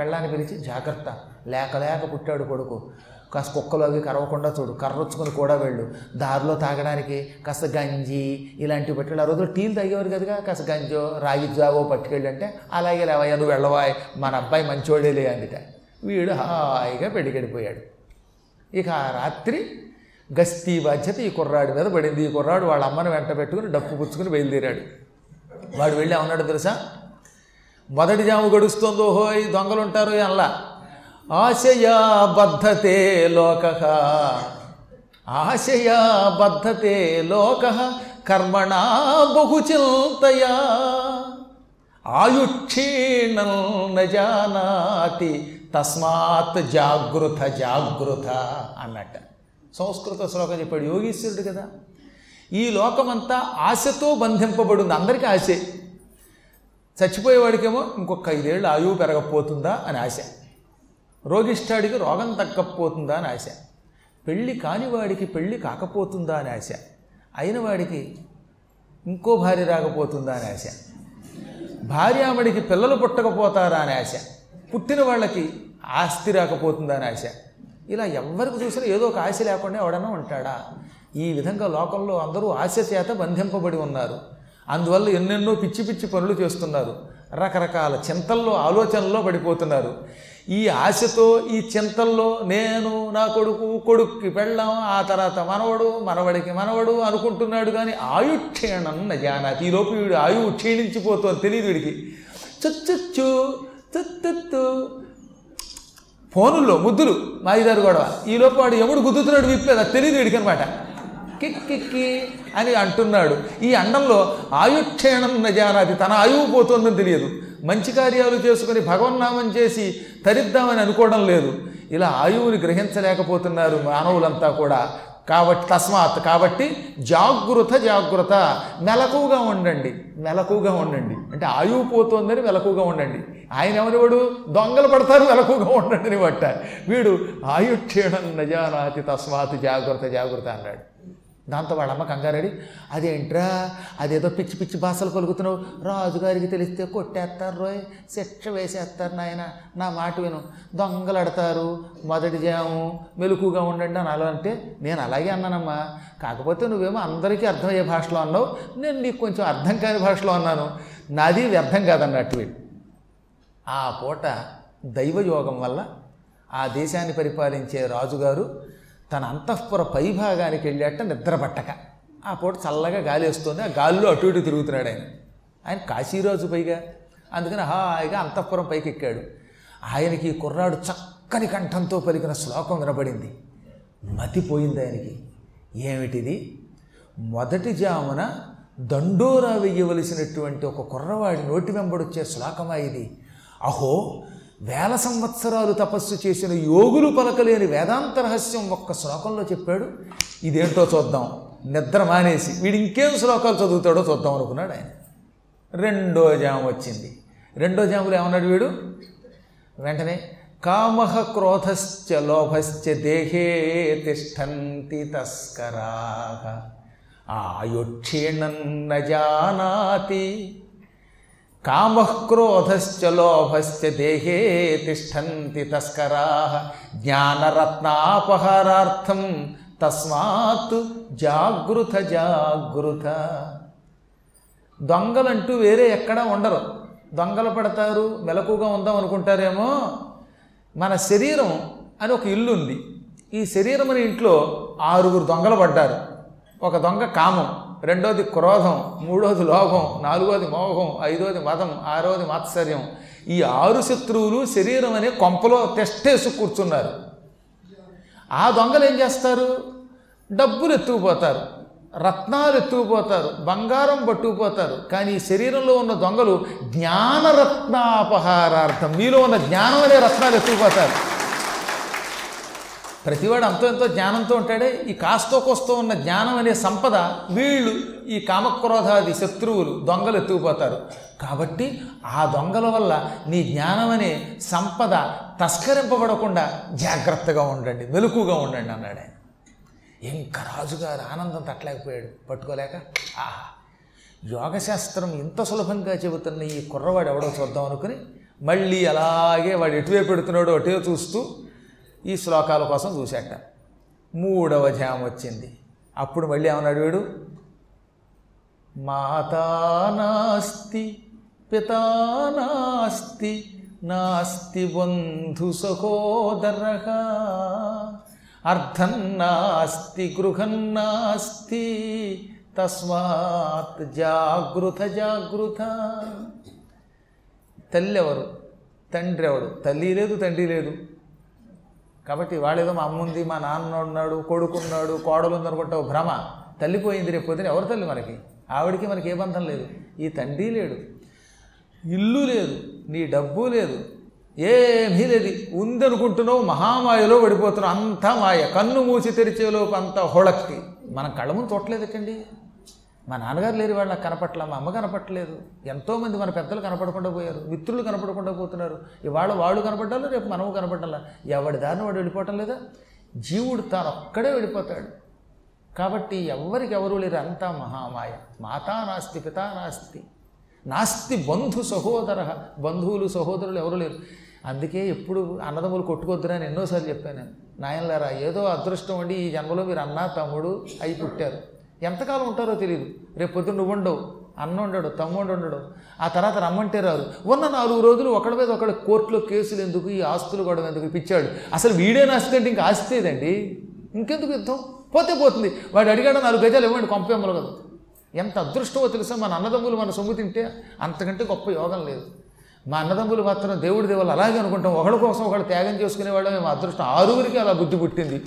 పెళ్ళాన్ని పిలిచి జాగ్రత్త లేక లేక పుట్టాడు కొడుకు. కాస్త కుక్కలు అవి కరవకుండా చూడు కర్రొచ్చుకొని కూడా వెళ్ళు. దారిలో తాగడానికి కాస్త గంజి ఇలాంటివి పట్టుకెళ్ళి ఆ రోజుల్లో టీలు తాగేవారు కదగా? కాస్త గంజో రాగి జావో పట్టుకెళ్ళి అంటే అలాగే లేవయ్యా నువ్వు వెళ్ళవాయ్ మన అబ్బాయి మంచోడేలే అందుట. వీడు హాయిగా పెళ్ళికెడిపోయాడు ఇక ఆ రాత్రి గస్తీ బాధ్యత ఈ కుర్రాడి మీద పడింది. ఈ కుర్రాడు వాళ్ళ అమ్మని వెంట పెట్టుకుని డప్పు పుచ్చుకుని బయలుదేరాడు. వాడు వెళ్ళి ఏమన్నాడు తెలుసా? మొదటి జాము గడుస్తోందో హోయ్ దొంగలుంటారు అల్లా. ఆశయా బద్ధతే లోక. ఆశయా బద్ధతే లోక కర్మణా బహుచింతయా. ఆయుక్షీణం నజానాతి తస్మాత్ జాగృత జాగృత అన్నట్ట. సంస్కృత శ్లోకం చెప్పాడు యోగీశ్వరుడు కదా. ఈ లోకమంతా ఆశతో బంధింపబడింది. అందరికీ ఆశే. చచ్చిపోయేవాడికేమో ఇంకొక ఐదేళ్ళు ఆయువు పెరగకపోతుందా అని ఆశ. రోగిష్టాడికి రోగం తగ్గకపోతుందా అని ఆశ. పెళ్ళి కానివాడికి పెళ్ళి కాకపోతుందా అని ఆశ. అయిన వాడికి ఇంకో భార్య రాకపోతుందా అని ఆశ. భార్యామడికి పిల్లలు పుట్టకపోతారా అని ఆశ. పుట్టిన వాళ్ళకి ఆస్తి రాకపోతుందా అని ఆశ. ఇలా ఎవరికి చూసినా ఏదో ఒక ఆశ లేకుండా ఎవడన్నా ఉంటాడా? ఈ విధంగా లోకంలో అందరూ ఆశ చేత బంధింపబడి ఉన్నారు. అందువల్ల ఎన్నెన్నో పిచ్చి పిచ్చి పనులు చేస్తున్నారు. రకరకాల చింతల్లో ఆలోచనల్లో పడిపోతున్నారు. ఈ ఆశతో ఈ చింతల్లో నేను నా కొడుకు కొడుక్కి పెళ్ళాం ఆ తర్వాత మనవడు మనవడికి మనవడు అనుకుంటున్నాడు కానీ ఆయుక్షీణం నజానాతి ఈలోపు వీడు ఆయువు క్షీణించిపోతుంది తెలియదు వీడికి. చుచ్చు చచ్చు ఫోనుల్లో ముద్దులు మాయిదారు గొడవ. ఈలోపు వాడు ఎముడు గుద్దుతున్నాడు విప్పేది అది తెలియదు వీడికి అనమాట కిక్కిక్కి అని అంటున్నాడు. ఈ అండంలో ఆయుక్షేణం నజానాది తన ఆయువు పోతుందని తెలియదు. మంచి కార్యాలు చేసుకుని భగవన్నామం చేసి తరిద్దామని అనుకోవడం లేదు. ఇలా ఆయువుని గ్రహించలేకపోతున్నారు మానవులంతా కూడా. కాబట్టి తస్మాత్ కాబట్టి జాగృత జాగ్రత్త మెలకువగా ఉండండి మెలకువగా ఉండండి. అంటే ఆయువు పోతోందని మెలకువగా ఉండండి. ఆయన ఎవరివాడు? దొంగలు పడతారు మెలకువగా ఉండండి అని బట్ట వీడు ఆయుక్షేణం నజానాతి తస్మాత్ జాగ్రత్త జాగ్రత్త అన్నాడు. దాంతో వాళ్ళమ్మ కంగారడి అదేంట్రా? అదేదో పిచ్చి పిచ్చి భాషలు పలుకుతున్నావు. రాజుగారికి తెలిస్తే కొట్టేస్తారు రోయ్ శిక్ష వేసేస్తారు నాయన. నా మాట విను. దొంగలడతారు. మొదటి జాము మెలుకుగా ఉండండి అని అలా అంటే నేను అలాగే అన్నానమ్మా. కాకపోతే నువ్వేమో అందరికీ అర్థమయ్యే భాషలో అన్నావు. నేను నీకు కొంచెం అర్థం కాని భాషలో అన్నాను. నాది వ్యర్థం కాదన్నట్టు వీడు. ఆ పూట దైవయోగం వల్ల ఆ దేశాన్ని పరిపాలించే రాజుగారు తన అంతఃపుర పైభాగానికి వెళ్ళాట నిద్ర పట్టక. ఆ పూట చల్లగా గాలి వస్తుంది ఆ గాలిలో అటు ఇటు తిరుగుతున్నాడు ఆయన. ఆయన కాశీరాజు పైగా. అందుకని హాయిగా అంతఃపురం పైకి ఎక్కాడు ఆయనకి కుర్రాడు చక్కని కంఠంతో పలికిన శ్లోకం వినబడింది మతిపోయింది ఆయనకి. ఏమిటిది? మొదటి జామున దండోరా వెయ్యవలసినటువంటి ఒక కుర్రవాడి నోటి వెంబడొచ్చే శ్లోకమా ఇది? అహో వేల సంవత్సరాలు తపస్సు చేసిన యోగులు పలకలేని వేదాంత రహస్యం ఒక్క శ్లోకంలో చెప్పాడు. ఇదేంటో చూద్దాం. నిద్ర మానేసి వీడు ఇంకేం శ్లోకాలు చదువుతాడో చూద్దాం అనుకున్నాడు ఆయన. రెండో జాము వచ్చింది. రెండో జాములు ఏమన్నాడు వీడు? వెంటనే కామహ క్రోధశ్చ లోభశ్చ దేహే తిష్టంతి తస్కరా. ఆయుక్షీణం జానాతి. జానాతి కామక్రోధశ్చ లోభశ్చ దేహే తిష్టంతి తస్కరా. జ్ఞానరత్నాపహారార్థం తస్మాత్ జాగృత జాగృత. దొంగలంటూ వేరే ఎక్కడా ఉండరు. దొంగలు పడతారు మెలకుగా ఉందాం అనుకుంటారేమో. మన శరీరం అని ఒక ఇల్లు ఉంది. ఈ శరీరం అనే ఇంట్లో ఆరుగురు దొంగలు పడ్డారు. ఒక దొంగ కామం. రెండోది క్రోధం మూడోది లోభం నాలుగోది మోహం ఐదోది మదం ఆరోది మాత్సర్యం. ఈ ఆరు శత్రువులు శరీరం అనే కొంపలో తెష్టేసి కూర్చున్నారు. ఆ దొంగలు ఏం చేస్తారు? డబ్బులు ఎత్తుకుపోతారు రత్నాలు ఎత్తుకుపోతారు బంగారం పట్టుకుపోతారు. కానీ ఈ శరీరంలో ఉన్న దొంగలు జ్ఞానరత్నాపహారార్థం. మీలో ఉన్న జ్ఞానం అనే రత్నాలు ఎత్తుకుపోతారు. ప్రతివాడు అంతో ఎంతో జ్ఞానంతో ఉంటాడే. ఈ కాస్తో కోస్తో ఉన్న జ్ఞానం అనే సంపద వీళ్ళు ఈ కామక్రోధాది శత్రువులు దొంగలు ఎత్తుకుపోతారు. కాబట్టి ఆ దొంగల వల్ల నీ జ్ఞానం అనే సంపద తస్కరింపబడకుండా జాగ్రత్తగా ఉండండి. మెలకుగా ఉండండి అన్నాడు ఆయన. ఇంకా రాజుగారు ఆనందం తట్టలేకపోయాడు. పట్టుకోలేక ఆహా యోగశాస్త్రం ఇంత సులభంగా చెబుతున్న ఈ కుర్రవాడు ఎవడో చూద్దాం అనుకుని మళ్ళీ అలాగే వాడు ఎటువే పెడుతున్నాడో అటే చూస్తూ ఈ శ్లోకాల కోసం చూశాట మూడవ ధ్యానం వచ్చింది. అప్పుడు మళ్ళీ ఏమన్నాడు వీడు? మాతా నాస్తి పితా నాస్తి నాస్తి బంధు సహోదర. అర్థం నాస్తి గృహం నాస్తి తస్మాత్ జాగృత జాగృత. తల్లి ఎవరు తండ్రి ఎవడు? తల్లి లేదు తండ్రి లేదు. కాబట్టి వాళ్ళేదో మా అమ్మ ఉంది మా నాన్న ఉన్నాడు కొడుకున్నాడు కోడలు ఉంది అనుకుంటావు భ్రమ. తల్లిపోయింది రేపు పొద్దున ఎవరు తల్లి మనకి? ఆవిడికి మనకి ఏ బంధం లేదు. ఈ తండ్రి లేడు. ఇల్లు లేదు. నీ డబ్బు లేదు. ఏమీ లేదు. ఉందనుకుంటున్నావు మహామాయలో పడిపోతున్నావు. అంతా మాయ. కన్ను మూసి తెరిచేలోపు అంతా హొళక్కి. మనం కళ్ళ ముందు చూడలేదటండి మా నాన్నగారు లేరు వాళ్ళ కనపట్ల మా అమ్మ కనపట్టలేదు. ఎంతోమంది మన పెద్దలు కనపడకుండా పోయారు మిత్రులు కనపడకుండా పోతున్నారు. ఇవాళ వాళ్ళు కనపడ్డాలో రేపు మనము కనపడాలా ఎవడి దారిని వాడు వెళ్ళిపోవటం లేదా? జీవుడు తాను ఒక్కడే వెళ్ళిపోతాడు. కాబట్టి ఎవరికి ఎవరు లేరు అంతా మహామాయ. మాతా నాస్తి పితా నాస్తి. నాస్తి బంధు సహోదర. బంధువులు సహోదరులు ఎవరు లేరు. అందుకే ఎప్పుడు అన్నదమ్ములు కొట్టుకోద్దురా అని ఎన్నోసార్లు చెప్పాను. నేను నాయనలారా ఏదో అదృష్టం అండి ఈ జన్మలో మీరు అన్న తమ్ముడు అయి పుట్టారు. ఎంతకాలం ఉంటారో తెలియదు రేపు పొద్దున్న నువ్వు ఉండవు అన్న ఉండడు తమ్ముడు ఉండడు. ఆ తర్వాత రమ్మంటే రాదు. ఉన్న నాలుగు రోజులు ఒకడి మీద ఒకటి కోర్టులో కేసులు ఎందుకు ఈ ఆస్తులు గొడవ ఎందుకు పిచ్చాడు. అసలు వీడే నాస్తి అంటే ఇంకా ఆస్తి ఏదండి? ఇంకెందుకు యుద్ధం? పోతే పోతుంది. వాడు అడిగాడు నాలుగు గజాలు ఇవ్వండి కొంపేమ్మలు కదా ఎంత అదృష్టమో తెలుసా? మన అన్నదమ్ములు మన సొమ్ము తింటే అంతకంటే గొప్ప యోగం లేదు. మా అన్నదమ్ములు మాత్రం దేవుడి దేవుళ్ళు అలాగే అనుకుంటాం. ఒకళ్ళ కోసం ఒకళ్ళు త్యాగం చేసుకునేవాళ్ళం మేము అదృష్టం ఆరుగురికి అలా బుద్ధి పుట్టింది.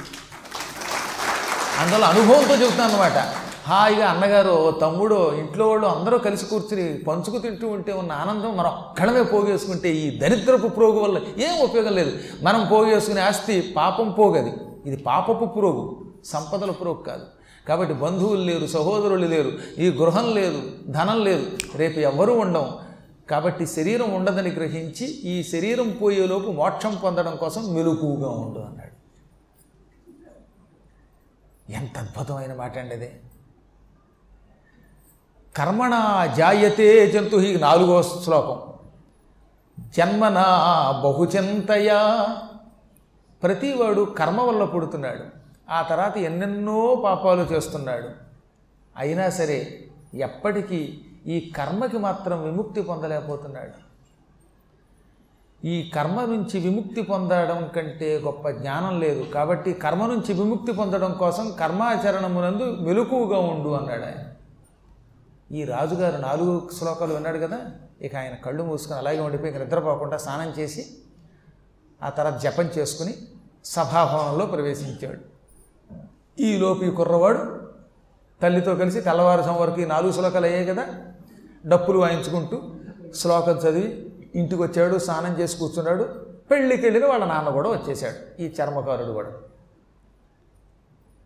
అందులో అనుభవంతో చెబుతాను అన్నమాట. హాయిగా అన్నగారు తమ్ముడు ఇంట్లో వాళ్ళు అందరూ కలిసి కూర్చుని పంచుకు తింటూ ఉంటే ఉన్న ఆనందం మనం ఒక్కడమే పోగేసుకుంటే ఈ దరిద్రపు ప్రోగు వల్ల ఏం ఉపయోగం లేదు. మనం పోగేసుకునే ఆస్తి పాపం పోగది ఇది పాపపు పురోగు సంపదల పురోగు కాదు. కాబట్టి బంధువులు లేరు సహోదరులు లేరు ఈ గృహం లేదు ధనం లేదు రేపు ఎవ్వరూ ఉండం కాబట్టి శరీరం ఉండదని గ్రహించి ఈ శరీరం పోయేలోపు మోక్షం పొందడం కోసం మెలుకుగా ఉండు అన్నాడు. ఎంత అద్భుతమైన మాట అండి అది. కర్మణ జాయతే జంతు ఈ నాలుగో శ్లోకం. జన్మనా బహుచింతయా ప్రతివాడు కర్మ వల్ల పుడుతున్నాడు. ఆ తర్వాత ఎన్నెన్నో పాపాలు చేస్తున్నాడు. అయినా సరే ఎప్పటికీ ఈ కర్మకి మాత్రం విముక్తి పొందలేకపోతున్నాడు. ఈ కర్మ నుంచి విముక్తి పొందడం కంటే గొప్ప జ్ఞానం లేదు. కాబట్టి కర్మ నుంచి విముక్తి పొందడం కోసం కర్మాచరణమునందు మెలకువగా ఉండు అన్నాడు ఆయన ఈ రాజుగారు నాలుగు శ్లోకాలు విన్నాడు కదా? ఇక ఆయన కళ్ళు మూసుకొని అలాగే ఉండిపోయి ఇక నిద్రపోకుండా స్నానం చేసి ఆ తర్వాత జపం చేసుకుని సభాభవనంలో ప్రవేశించాడు. ఈలోపు ఈ కుర్రవాడు తల్లితో కలిసి తెల్లవారుసం వరకు ఈ నాలుగు శ్లోకాలు అయ్యాయి కదా? డప్పులు వాయించుకుంటూ శ్లోకం చదివి ఇంటికి వచ్చాడు స్నానం చేసి కూర్చున్నాడు. పెళ్ళికి వెళ్ళిన వాళ్ళ నాన్న కూడా వచ్చేసాడు ఈ చర్మకారుడు కూడా.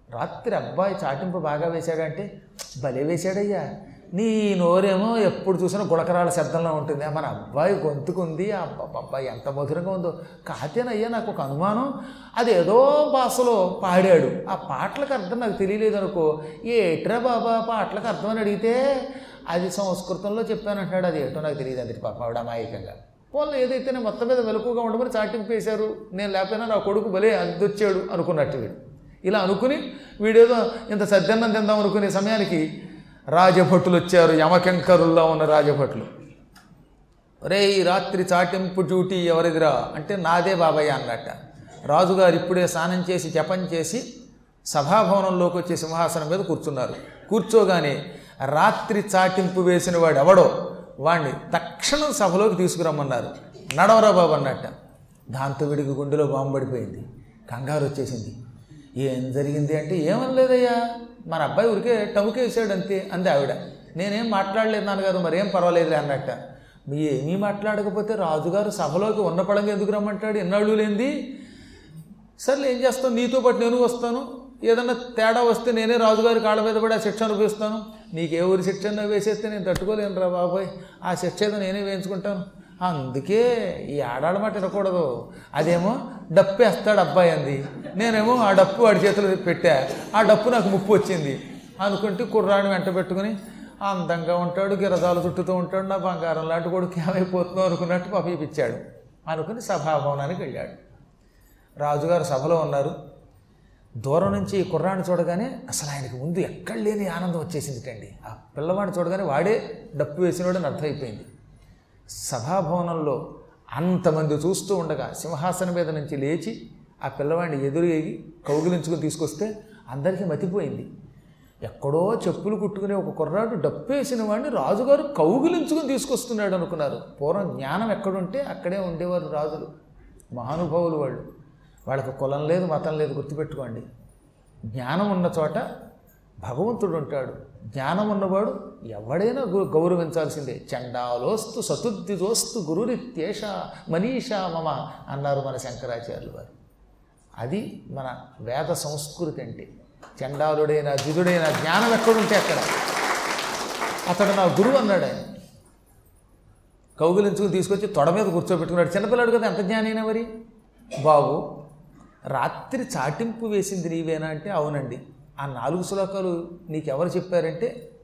రాత్రి అబ్బాయి చాటింపు బాగా వేశాడంటే భలే వేశాడయ్యా. నీ నోరేమో ఎప్పుడు చూసినా గుళకరాల శబ్దంలో ఉంటుంది. మన అబ్బాయి గొంతుకుంది. ఆ అబ్బాయి ఎంత మధురంగా ఉందో. కాతేనయ్యా నాకు ఒక అనుమానం. అది ఏదో భాషలో పాడాడు. ఆ పాటలకు అర్థం నాకు తెలియలేదు అనుకో ఏట్రా బాబా పాటలకు అర్థం అని అడిగితే అది సంస్కృతంలో చెప్పానంటాడు అది ఏటో నాకు తెలియదు అది పాప ఆవిడ అమాయకంగా. ఏదైతే నేను మొత్తం మీద వెలుకుగా ఉండమని చాటింపు వేశారు నేను లేకపోయినా నా కొడుకు భలే అందొచ్చాడు అనుకున్నట్టు వీడు. ఇలా అనుకుని వీడేదో ఇంత సద్దన్నం తిందాం అనుకునే సమయానికి రాజభటులు వచ్చారు యమకెంకరుల్లో ఉన్న రాజభటులు. రే ఈ రాత్రి చాటింపు డ్యూటీ ఎవరిదిరా? అంటే నాదే బాబాయ్ అన్నట్ట. రాజుగారు ఇప్పుడే స్నానం చేసి జపం చేసి సభాభవనంలోకి వచ్చే సింహాసనం మీద కూర్చున్నారు. కూర్చోగానే రాత్రి చాటింపు వేసిన వాడు ఎవడో వాణ్ణి తక్షణం సభలోకి తీసుకురమ్మన్నారు. నడవరా బాబు అన్నట్ట. దాంతో విడికి గుండెలో బాంబు పడిపోయింది. కంగారు వచ్చేసింది ఏం జరిగింది అంటే ఏమనలేదయ్యా? మన అబ్బాయి ఊరికే టవుకేసాడు అంతే అంది ఆవిడ. నేనేం మాట్లాడలేదు నాన్నగారు మరేం పర్వాలేదులే అన్నట్ట. మీ ఏమీ మాట్లాడకపోతే రాజుగారు సభలోకి ఉన్న పడంగా ఎందుకు రమ్మంటాడు? ఎన్నాళ్ళు లేనిది? సర్లే ఏం చేస్తాను నీతో పాటు నేను వస్తాను. ఏదన్నా తేడా వస్తే నేనే రాజుగారి కాళ్ళ మీద పడి ఆ శిక్ష అనుభవిస్తాను. నీకే ఊరి శిక్ష వేసేస్తే నేను తట్టుకోలేను రా బాబాయ్. ఆ శిక్ష ఏదో నేనే వేయించుకుంటాను. అందుకే ఈ ఆడాడు మాట వినకూడదు. అదేమో డప్పు వేస్తాడు అబ్బాయి అంది. నేనేమో ఆ డప్పు వాడి చేతిలో పెట్టా. ఆ డప్పు నాకు ముప్పు వచ్చింది. అనుకుంటే కుర్రాడిని వెంట పెట్టుకుని అందంగా ఉంటాడు గిరదాలు చుట్టుతూ ఉంటాడు నా బంగారం లాంటి కొడుకు ఏమైపోతుందో అనుకున్నట్టు పంపించాడు అనుకుని సభాభవనానికి వెళ్ళాడు. రాజుగారు సభలో ఉన్నారు. దూరం నుంచి ఈ కుర్రాడిని చూడగానే అసలు ఆయనకి ముందు ఎక్కడ లేని ఆనందం వచ్చేసింది కండి. ఆ పిల్లవాడిని చూడగానే వాడే డప్పు వేసినోడని అర్థమైపోయింది. సభాభవనంలో అంతమంది చూస్తూ ఉండగా సింహాసనం మీద నుంచి లేచి ఆ పిల్లవాడిని ఎదురు ఎగి కౌగిలించుకుని తీసుకొస్తే అందరికీ మతిపోయింది. ఎక్కడో చెప్పులు కుట్టుకునే ఒక కుర్రాడు డప్పేసిన వాడిని రాజుగారు కౌగిలించుకుని తీసుకొస్తున్నాడు అనుకున్నారు. పూర్వం జ్ఞానం ఎక్కడుంటే అక్కడే ఉండేవారు రాజులు మహానుభావులు వాళ్ళు. వాళ్ళకి కులం లేదు మతం లేదు గుర్తుపెట్టుకోండి. జ్ఞానం ఉన్న చోట భగవంతుడు ఉంటాడు. జ్ఞానం ఉన్నవాడు ఎవడైనా గు- గౌరవించాల్సిందే. చండాలోస్తు సతుద్దిదోస్తు గురురిత్యేష మనీషా మమ అన్నారు మన శంకరాచార్యులు వారు. అది మన వేద సంస్కృతి అంటే. చండాలుడైన జిదుడైన జ్ఞానం ఎక్కడుంటే అక్కడ. అతడు నా గురువు అన్నాడు ఆయన. కౌగులించుకుని తీసుకొచ్చి తొడ మీద కూర్చోబెట్టుకున్నాడు. చిన్నపిల్లాడు కదా ఎంత జ్ఞానైనా మరి? బాబు రాత్రి చాటింపు వేసింది నీవేనా అంటే అవునండి. ఆ నాలుగు శ్లోకాలు నీకెవరు చెప్పారంటే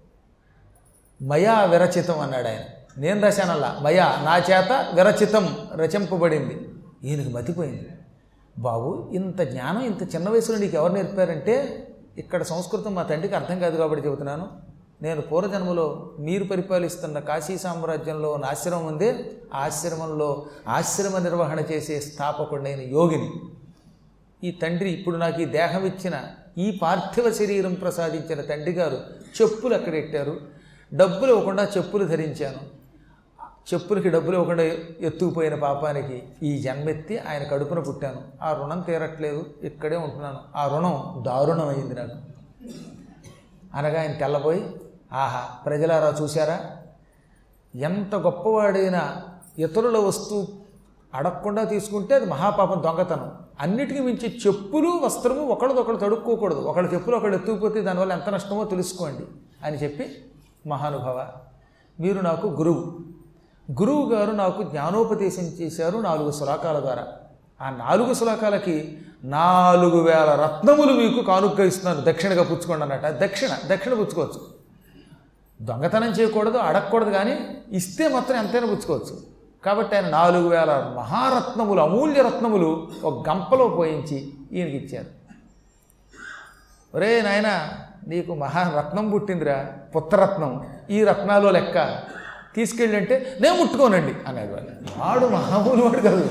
మయా విరచితం అన్నాడు ఆయన. నేను రాశానల్లా మయా నా చేత విరచితం రచింపబడింది. ఈయనకి మతిపోయింది బాబు ఇంత జ్ఞానం ఇంత చిన్న వయసులో నీకు ఎవరు నేర్పారంటే ఇక్కడ సంస్కృతం మా తండ్రికి అర్థం కాదు కాబట్టి చెబుతున్నాను. నేను పూర్వజన్మలో మీరు పరిపాలిస్తున్న కాశీ సామ్రాజ్యంలో ఉన్న ఆశ్రమం ఉంది ఆశ్రమంలో ఆశ్రమ నిర్వహణ చేసే స్థాపకుడైన యోగిని. ఈ తండ్రి ఇప్పుడు నాకు ఈ దేహం ఇచ్చిన ఈ పార్థివ శరీరం ప్రసాదించిన తండ్రి గారు చెప్పులు అక్కడెట్టారు డబ్బులు ఇవ్వకుండా చెప్పులు ధరించాను. చెప్పులకి డబ్బులు ఇవ్వకుండా ఎత్తుకుపోయిన పాపానికి ఈ జన్మెత్తి ఆయన కడుపున పుట్టాను. ఆ రుణం తీరట్లేదు ఇక్కడే ఉంటున్నాను. ఆ రుణం దారుణం అయింది నాకు. అనగా ఆయన తెల్లబోయి ఆహా ప్రజలారా చూశారా? ఎంత గొప్పవాడైన ఇతరుల వస్తువు అడగకుండా తీసుకుంటే అది మహాపాపం దొంగతనం. అన్నిటికీ మించి చెప్పులు వస్త్రము ఒకళ్ళదొకళ్ళు తడుక్కోకూడదు. ఒకళ్ళ చెప్పులు ఒకళ్ళు ఎత్తుకుపోతే దానివల్ల ఎంత నష్టమో తెలుసుకోండి అని చెప్పి మహానుభావ మీరు నాకు గురువు. గురువు గారు నాకు జ్ఞానోపదేశం చేశారు నాలుగు శ్లోకాల ద్వారా. ఆ నాలుగు శ్లోకాలకి నాలుగు వేల రత్నములు మీకు కానుక ఇస్తున్నాను. దక్షిణగా పుచ్చుకోండి అన్నట్టు. దక్షిణ దక్షిణ పుచ్చుకోవచ్చు. దొంగతనం చేయకూడదు అడగకూడదు కానీ ఇస్తే మాత్రం ఎంతైనా పుచ్చుకోవచ్చు. కాబట్టి ఆయన నాలుగు వేల మహారత్నములు అమూల్య రత్నములు ఒక గంపలో పోయించి ఈయనకి ఇచ్చారు. ఒరే నాయన నీకు మహారత్నం పుట్టిందిరా పుత్రరత్నం. ఈ రత్నాలు లెక్క. తీసుకెళ్ళి అంటే నేను ముట్టుకోనండి అనేది వాళ్ళు. వాడు మామూలు వాడు కాదు.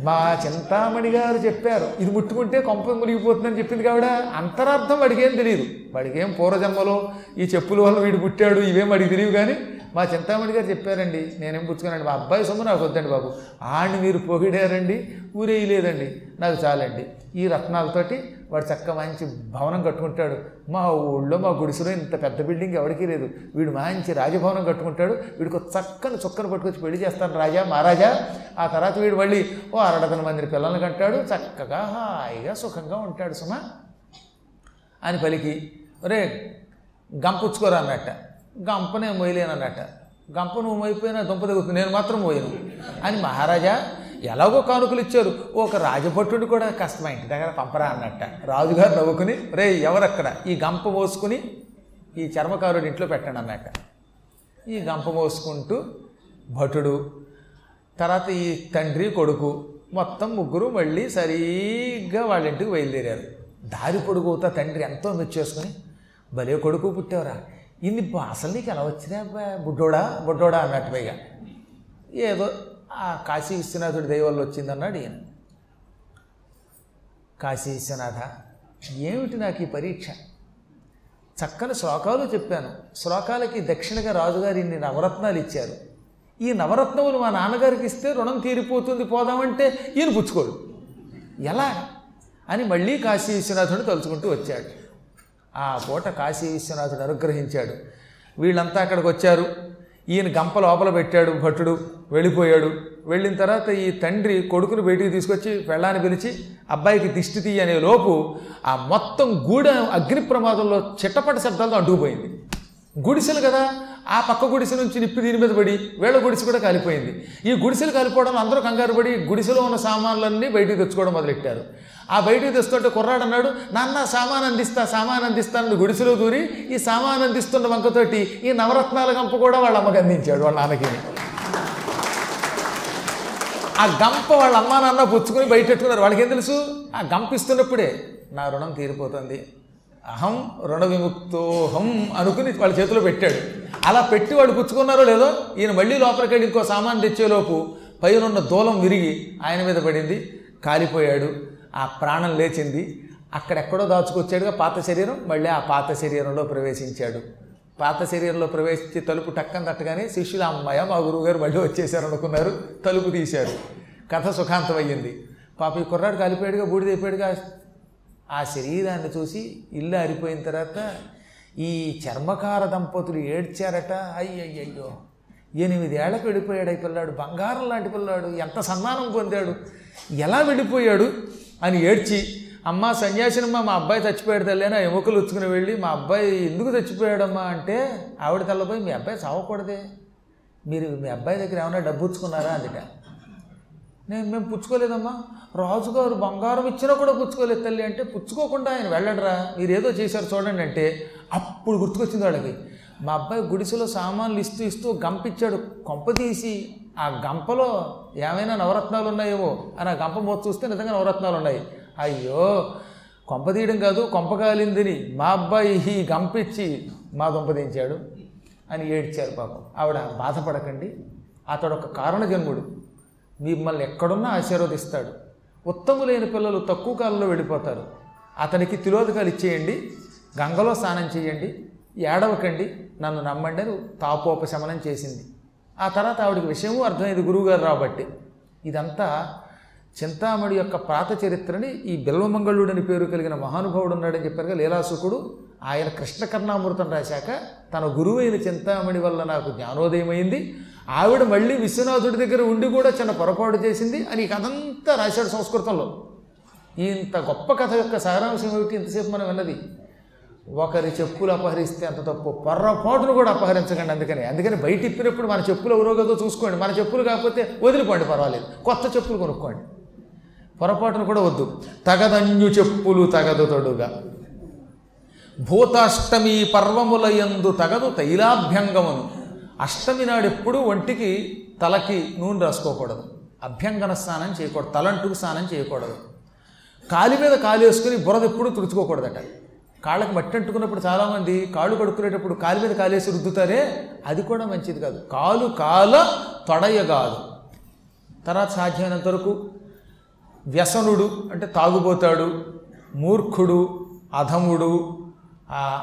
మా చింతామణి గారు చెప్పారు ఇది ముట్టుకుంటే కొంప మునిగిపోతుందని చెప్పింది కావిడ. అంతరార్థం వాడికి ఏం తెలియదు వాడికి ఏం పూర్వజన్మలో ఈ చెప్పుల వల్ల వీడు పుట్టాడు ఇవేం వాడికి తెలియదు కానీ మా చింతామణి గారు చెప్పారండి. నేనేం పుచ్చుకున్నాను మా అబ్బాయి సొమ్ము నాకు వద్దండి బాబు. ఆడిని మీరు పొగిడారండి ఊరేయలేదండి. నాకు చాలండి. ఈ రత్నాలతోటి వాడు చక్క మంచి భవనం కట్టుకుంటాడు. మా ఊళ్ళో మా గుడిసెలో ఇంత పెద్ద బిల్డింగ్ ఎవరికీ లేదు. వీడు మంచి రాజభవనం కట్టుకుంటాడు. వీడికి చక్కని చుక్కను పట్టుకొచ్చి పెళ్ళి చేస్తాను రాజా మహారాజా ఆ తర్వాత వీడు మళ్ళీ ఓ అరడదన మంది పిల్లల్ని కంటాడు. చక్కగా హాయిగా సుఖంగా ఉంటాడు సుమా. అని పలికి ఒరే గంపుచ్చుకోరా అన్నట్ట గంపనే మొయ్యలేను గంప నువ్వు మోయిపోయినా దుంప దిగుతుంది నేను మాత్రం మోయను అని మహారాజా ఎలాగో కానుకలు ఇచ్చారు. ఒక రాజభట్టుడు కూడా కష్టమా ఇంటి దగ్గర పంపరా అన్నట్ట. రాజుగారు నవ్వుకుని రే ఎవరక్కడ? ఈ గంప మోసుకుని ఈ చర్మకారుడి ఇంట్లో పెట్టండి అన్నట్ట ఈ గంప మోసుకుంటూ భటుడు తర్వాత ఈ తండ్రి కొడుకు మొత్తం ముగ్గురు మళ్ళీ సరిగ్గా వాళ్ళ ఇంటికి బయలుదేరారు. దారి పొడుగుతా తండ్రి ఎంతో మెచ్చేసుకుని భలే కొడుకు పుట్టావురా. ఇన్ని అసలు నీకు ఎలా వచ్చినా బుడ్డోడా? బుడ్డోడా? అన్నట్టు పైగా. ఏదో కాశీ విశ్వనాథుడి దయ వచ్చిందన్నాడు ఈయన. కాశీ విశ్వనాథ ఏమిటి నాకు ఈ పరీక్ష? చక్కని శ్లోకాలు చెప్పాను. శ్లోకాలకి దక్షిణగా రాజుగారు ఇన్ని నవరత్నాలు ఇచ్చారు. ఈ నవరత్నములు మా నాన్నగారికి ఇస్తే రుణం తీరిపోతుంది పోదామంటే ఈయన పుచ్చుకోడు. ఎలా? అని మళ్ళీ కాశీ విశ్వనాథుడు తలుచుకుంటూ వచ్చాడు. ఆ పూట కాశీ విశ్వనాథుడు అనుగ్రహించాడు. వీళ్ళంతా అక్కడికి వచ్చారు. ఈయన గంప లోపల పెట్టాడు భట్టుడు వెళ్ళిపోయాడు. వెళ్ళిన తర్వాత ఈ తండ్రి కొడుకును బయటికి తీసుకొచ్చి పెళ్ళాన్ని పిలిచి అబ్బాయికి దిష్టి తీయనే లోపు ఆ మొత్తం గూడ అగ్ని ప్రమాదంలో చిట్టపట శబ్దాలతో అంటుకుపోయింది. గుడిసెలు కదా ఆ పక్క గుడిసె నుంచి నిప్పి దీని మీద పడి వేళ్ళ గుడిసె కూడా కాలిపోయింది. ఈ గుడిసెలు కాలిపోవడం అందరూ కంగారు పడి గుడిసెలో ఉన్న సామాన్లన్నీ బయటికి తెచ్చుకోవడం మొదలెట్టారు. ఆ బయటికి తెస్తుంటే కుర్రాడు అన్నాడు నాన్న సామాన్ అందిస్తా సామాన్ అందిస్తానని గుడిసెలో దూరి ఈ సామాన్ అందిస్తున్న వంకతోటి ఈ నవరత్నాల గంప కూడా వాళ్ళ అమ్మకి అందించాడు వాళ్ళ నాన్నకి. ఆ గంప వాళ్ళ అమ్మా నాన్న పుచ్చుకొని బయట పెట్టుకున్నారు వాళ్ళకేం తెలుసు? ఆ గంప ఇస్తున్నప్పుడే నా రుణం తీరిపోతుంది. అహం రుణ విముక్తోహం అనుకుని వాళ్ళ చేతిలో పెట్టాడు. అలా పెట్టి వాడు పుచ్చుకున్నారో లేదో ఈయన మళ్ళీ లోపలికి వెళ్ళి ఇంకో సామాన్ తెచ్చేలోపు పైనున్న దూలం విరిగి ఆయన మీద పడింది. కాలిపోయాడు. ఆ ప్రాణం లేచింది. అక్కడెక్కడో దాచుకొచ్చాడుగా పాత శరీరం. మళ్ళీ ఆ పాత శరీరంలో ప్రవేశించాడు. పాత శరీరంలో ప్రవేశించి తలుపు టక్కన తట్టగానే శిష్యులు అమ్మాయ మా గురువుగారు మళ్ళీ వచ్చేసారు అనుకున్నారు తలుపు తీశారు. కథ సుఖాంతం అయ్యింది పాప ఈ కుర్రాడు కాలిపోయాడుగా బూడిదైపాడుగా ఆ శరీరాన్ని చూసి ఇల్లు ఆరిపోయిన తర్వాత ఈ చర్మకార దంపతులు ఏడ్చారట అయ్యయ్యో ఎనిమిదేళ్ళ వెళ్ళిపోయాడు ఈ పిల్లాడు బంగారం లాంటి పిల్లాడు ఎంత సన్మానం పొందాడు ఎలా వెళ్ళిపోయాడు అని ఏడ్చి అమ్మ సన్యాసినమ్మ మా అబ్బాయి చచ్చిపోయాడు తల్లి అని ఆ ఎముకలు ఉచ్చుకుని వెళ్ళి మా అబ్బాయి ఎందుకు చచ్చిపోయాడమ్మా అంటే ఆవిడ తెల్లపోయి మీ అబ్బాయి చావకూడదే. మీరు మీ అబ్బాయి దగ్గర ఏమైనా డబ్బు ఉచ్చుకున్నారా? అందుక నేను మేము పుచ్చుకోలేదమ్మా. రాజుగారు బంగారం ఇచ్చినా కూడా పుచ్చుకోలేదు తల్లి అంటే పుచ్చుకోకుండా ఆయన వెళ్ళడరా? మీరు ఏదో చేశారు చూడండి అంటే అప్పుడు గుర్తుకొచ్చింది వాళ్ళకి. మా అబ్బాయి గుడిసెలో సామాన్లు ఇస్తూ ఇస్తూ గంపిచ్చాడు. కొంప తీసి ఆ గంపలో ఏమైనా నవరత్నాలు ఉన్నాయేమో అని ఆ గంప మోత చూస్తే నిజంగా నవరత్నాలు ఉన్నాయి అయ్యో కొంప తీయడం కాదు కొంప కాలిందని. మా అబ్బాయి ఈ గంపిచ్చి మా దుంపదించాడు అని ఏడ్చారు పాపం. ఆవిడ బాధపడకండి అతడు ఒక కారణ మిమ్మల్ని ఎక్కడున్నా ఆశీర్వదిస్తాడు. ఉత్తములైన పిల్లలు తక్కువ కాలంలో వెళ్ళిపోతారు. అతనికి తిలోదకాలు ఇచ్చేయండి గంగలో స్నానం చేయండి ఏడవకండి నన్ను నమ్మండి అని తాపోపశమనం చేసింది. ఆ తర్వాత ఆవిడకి విషయము అర్థమైంది గురువుగారు రాబట్టి. ఇదంతా చింతామణి యొక్క ప్రాత చరిత్రని ఈ బిల్వమంగళుడు అని పేరు కలిగిన మహానుభావుడు ఉన్నాడని చెప్పారుగా లీలాసుకుడు ఆయన కృష్ణకర్ణామృతం రాశాక తన గురువైన చింతామణి వల్ల నాకు జ్ఞానోదయమైంది. ఆవిడ మళ్ళీ విశ్వనాథుడి దగ్గర ఉండి కూడా చిన్న పొరపాటు చేసింది అని కథంతా రాశాడు సంస్కృతంలో. ఇంత గొప్ప కథ యొక్క సారాంశం ఏమిటి ఇంతసేపు మనం విన్నది? ఒకరి చెప్పులు అపహరిస్తే అంత తప్పు పొర్రపాటును కూడా అపహరించకండి అందుకని. అందుకని బయట ఇప్పినప్పుడు మన చెప్పులు ఎవరో కదో చూసుకోండి. మన చెప్పులు కాకపోతే వదిలిపోండి పర్వాలేదు. కొత్త చెప్పులు కొనుక్కోండి. పొరపాటును కూడా వద్దు. తగదన్యు చెప్పులు తగదు తొడుగా భూతాష్టమి పర్వములయందు తగదు తైలాభ్యంగమును. అష్టమి నాడెప్పుడు ఒంటికి తలకి నూనె రాసుకోకూడదు. అభ్యంగన స్నానం చేయకూడదు. తలంటుకు స్నానం చేయకూడదు. కాలి మీద కాలు వేసుకుని బురద ఎప్పుడు తుడుచుకోకూడదట. కాళ్ళకి మట్టి అంటుకున్నప్పుడు చాలామంది కాళ్ళు కడుక్కునేటప్పుడు కాలి మీద కాలేసి రుద్దుతారే అది కూడా మంచిది కాదు. కాలు కాల తొడయగాదు. తర్వాత సాధ్యమైనంత వరకు వ్యసనుడు అంటే తాగుబోతాడు మూర్ఖుడు అధముడు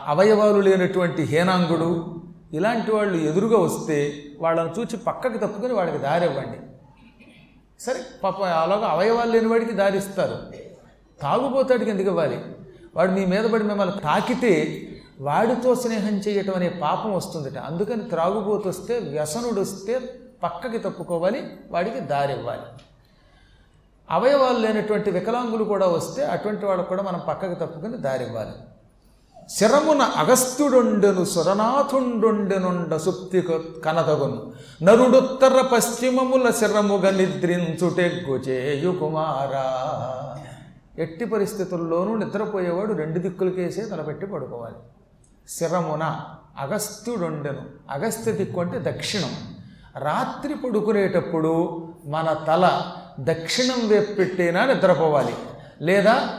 అవయవాలు లేనటువంటి హీనాంగుడు ఇలాంటి వాళ్ళు ఎదురుగా వస్తే వాళ్ళని చూచి పక్కకి తప్పుకొని వాళ్ళకి దారి ఇవ్వండి. సరే పాప అలాగ అవయవాలు లేని వాడికి దారిస్తారు తాగుబోతాడికి ఎందుకు ఇవ్వాలి? వాడు మీ మీద పడి మిమ్మల్ని తాకితే వాడితో స్నేహం చేయటం అనే పాపం వస్తుందట. అందుకని త్రాగుబోతు వస్తే వ్యసనుడు వస్తే పక్కకి తప్పుకోవాలి వాడికి దారి ఇవ్వాలి. అవయవాలు లేనటువంటి వికలాంగులు కూడా వస్తే అటువంటి వాళ్ళకు కూడా మనం పక్కకు తప్పుకుని దారివ్వాలి. శరమున అగస్త్యుడుండెను సురనాథుండుండెనుండ సుప్తి కనదగును. నరుడుత్తర పశ్చిమముల శరముగ నిద్రించుటెగ్గుచేయు కుమారా. ఎట్టి పరిస్థితుల్లోనూ నిద్రపోయేవాడు రెండు దిక్కులకేసే తలపెట్టి పడుకోవాలి. శరమున అగస్త్యుడుండెను అగస్త్య దిక్కు అంటే దక్షిణం. రాత్రి పడుకునేటప్పుడు మన తల దక్షిణం వైపు పెట్టేనా నిద్రపోవాలి. లేదా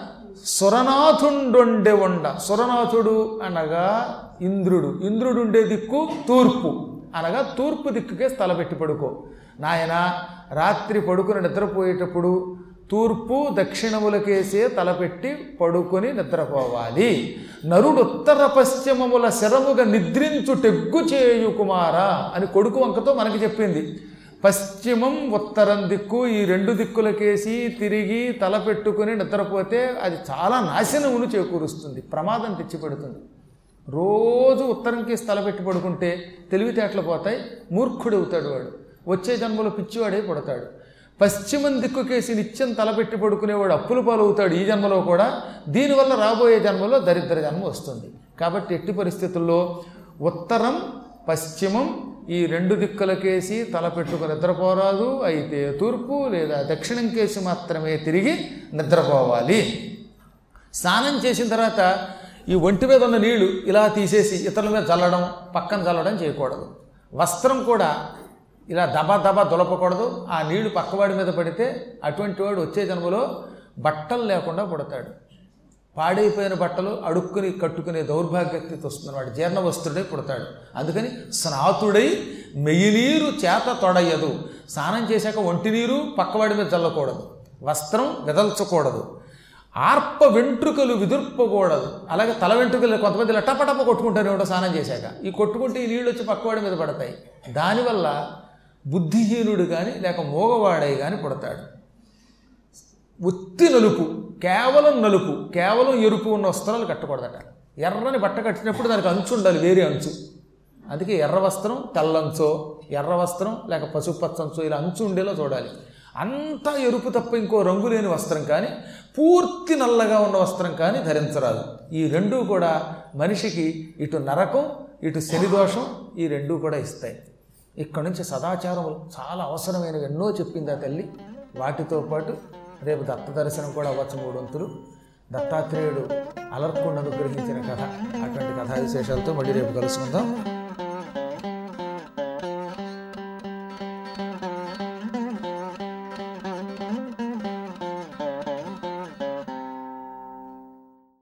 సురనాథుండుండే ఉండ సురనాథుడు అనగా ఇంద్రుడు. ఇంద్రుడు ఉండే దిక్కు తూర్పు. అనగా తూర్పు దిక్కుకే తలపెట్టి పడుకో. నాయన రాత్రి పడుకుని నిద్రపోయేటప్పుడు తూర్పు దక్షిణములకేసే తలపెట్టి పడుకొని నిద్రపోవాలి. నరుడు ఉత్తర పశ్చిమముల శరముగా నిద్రించు టెగ్గు చేయు కుమారా అని కొడుకు వంకతో మనకి చెప్పింది. పశ్చిమం ఉత్తరం దిక్కు ఈ రెండు దిక్కులకేసి తిరిగి తల పెట్టుకుని నిద్రపోతే అది చాలా నాశనమును చేకూరుస్తుంది ప్రమాదం తెచ్చిపెడుతుంది. రోజు ఉత్తరంకి తల పెట్టి పడుకుంటే తెలివితేటలు పోతాయి మూర్ఖుడవుతాడు వాడు. వచ్చే జన్మలో పిచ్చివాడే పడతాడు. పశ్చిమం దిక్కుకేసి నిత్యం తలపెట్టి పడుకునేవాడు అప్పుల పాలవుతాడు ఈ జన్మలో కూడా దీనివల్ల రాబోయే జన్మలో దరిద్ర జన్మ వస్తుంది. కాబట్టి ఎట్టి పరిస్థితుల్లో ఉత్తరం పశ్చిమం ఈ రెండు దిక్కులకేసి తల పెట్టుకుని నిద్రపోరాదు. అయితే తూర్పు లేదా దక్షిణం కేసి మాత్రమే తిరిగి నిద్రపోవాలి. స్నానం చేసిన తర్వాత ఈ ఒంటి మీద ఉన్న నీళ్ళు ఇలా తీసేసి ఇతరుల మీద చల్లడం పక్కన చల్లడం చేయకూడదు. వస్త్రం కూడా ఇలా దబా దబా దులపకూడదు. ఆ నీళ్ళు పక్కవాడి మీద పడితే అటువంటి వాడు వచ్చే జన్మలో బట్టలు లేకుండా పుడతాడు. పాడైపోయిన బట్టలు అడుక్కుని కట్టుకునే దౌర్భాగ్యత వస్తుంది వాడు జీర్ణ వస్తుడై పుడతాడు. అందుకని స్నాతుడై మెయినీరు చేత తొడయ్యదు. స్నానం చేశాక ఒంటి నీరు పక్కవాడి మీద చల్లకూడదు. వస్త్రం వెదల్చకూడదు. ఆర్ప వెంట్రుకలు విదుర్పకూడదు. అలాగే తల వెంట్రుకలు కొంతమంది లటపటప టపటప కొట్టుకుంటారు ఏమిటో స్నానం చేశాక. ఈ కొట్టుకుంటే ఈ నీళ్ళు వచ్చి పక్కవాడి మీద పడతాయి. దానివల్ల బుద్ధిహీనుడు కానీ లేక మోగవాడై కానీ పుడతాడు. ఒత్తి నలుపు కేవలం నలుపు కేవలం ఎరుపు ఉన్న వస్త్రాలు కట్టకూడదట. ఎర్రని బట్ట కట్టినప్పుడు దానికి అంచు ఉండాలి వేరే అంచు. అందుకే ఎర్ర వస్త్రం తెల్లంచో ఎర్ర వస్త్రం లేక పసుపు ఇలా అంచు ఉండేలా చూడాలి. అంతా ఎరుపు తప్ప ఇంకో రంగు లేని వస్త్రం కానీ పూర్తి నల్లగా ఉన్న వస్త్రం కానీ ధరించరాదు. ఈ రెండూ కూడా మనిషికి ఇటు నరకం ఇటు శనిదోషం ఈ రెండూ కూడా ఇస్తాయి. ఇక్కడి నుంచి సదాచారం చాలా అవసరమైనవి. ఎన్నో చెప్పింది ఆ తల్లి? వాటితో పాటు రేపు దత్త దర్శనం కూడా అవ్వచ్చు మూడొంతులు. దత్తాత్రేయుడు అలర్కొండను గ్రహించిన కథ. అటువంటి కథా విశేషాలతో మళ్ళీ రేపు కలుసుకుందాం.